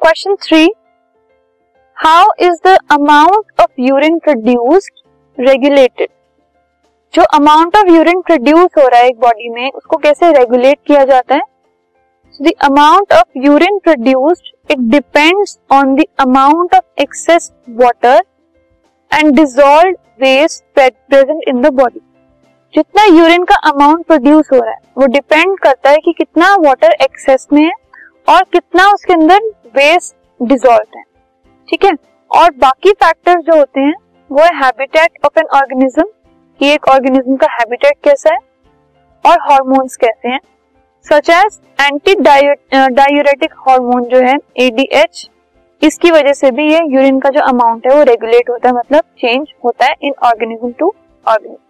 Question three how is the amount of urine produced regulated जो amount of urine produce हो रहा है एक बॉडी में, उसको कैसे रेगुलेट किया जाता है? The amount of urine produced it depends on the amount of excess water and dissolve waste present in the body जितना यूरिन का अमाउंट प्रोड्यूस हो रहा है, वो डिपेंड करता है कि कितना वाटर एक्सेस में है और कितना उसके अंदर वेस्ट डिजोल्व है, ठीक है? और बाकी फैक्टर्स जो होते हैं, वो है हैबिटेट ऑफ़ एन ऑर्गेनिज्म कि एक ऑर्गेनिज्म का हैबिटेट कैसा है? और हॉर्मोन्स कैसे हैं? Such as anti diuretic hormone जो है एडीएच इसकी वजह से भी ये यूरिन का जो अमाउंट है, वो रेगुलेट होता है मतलब चेंज होता है in organism to organism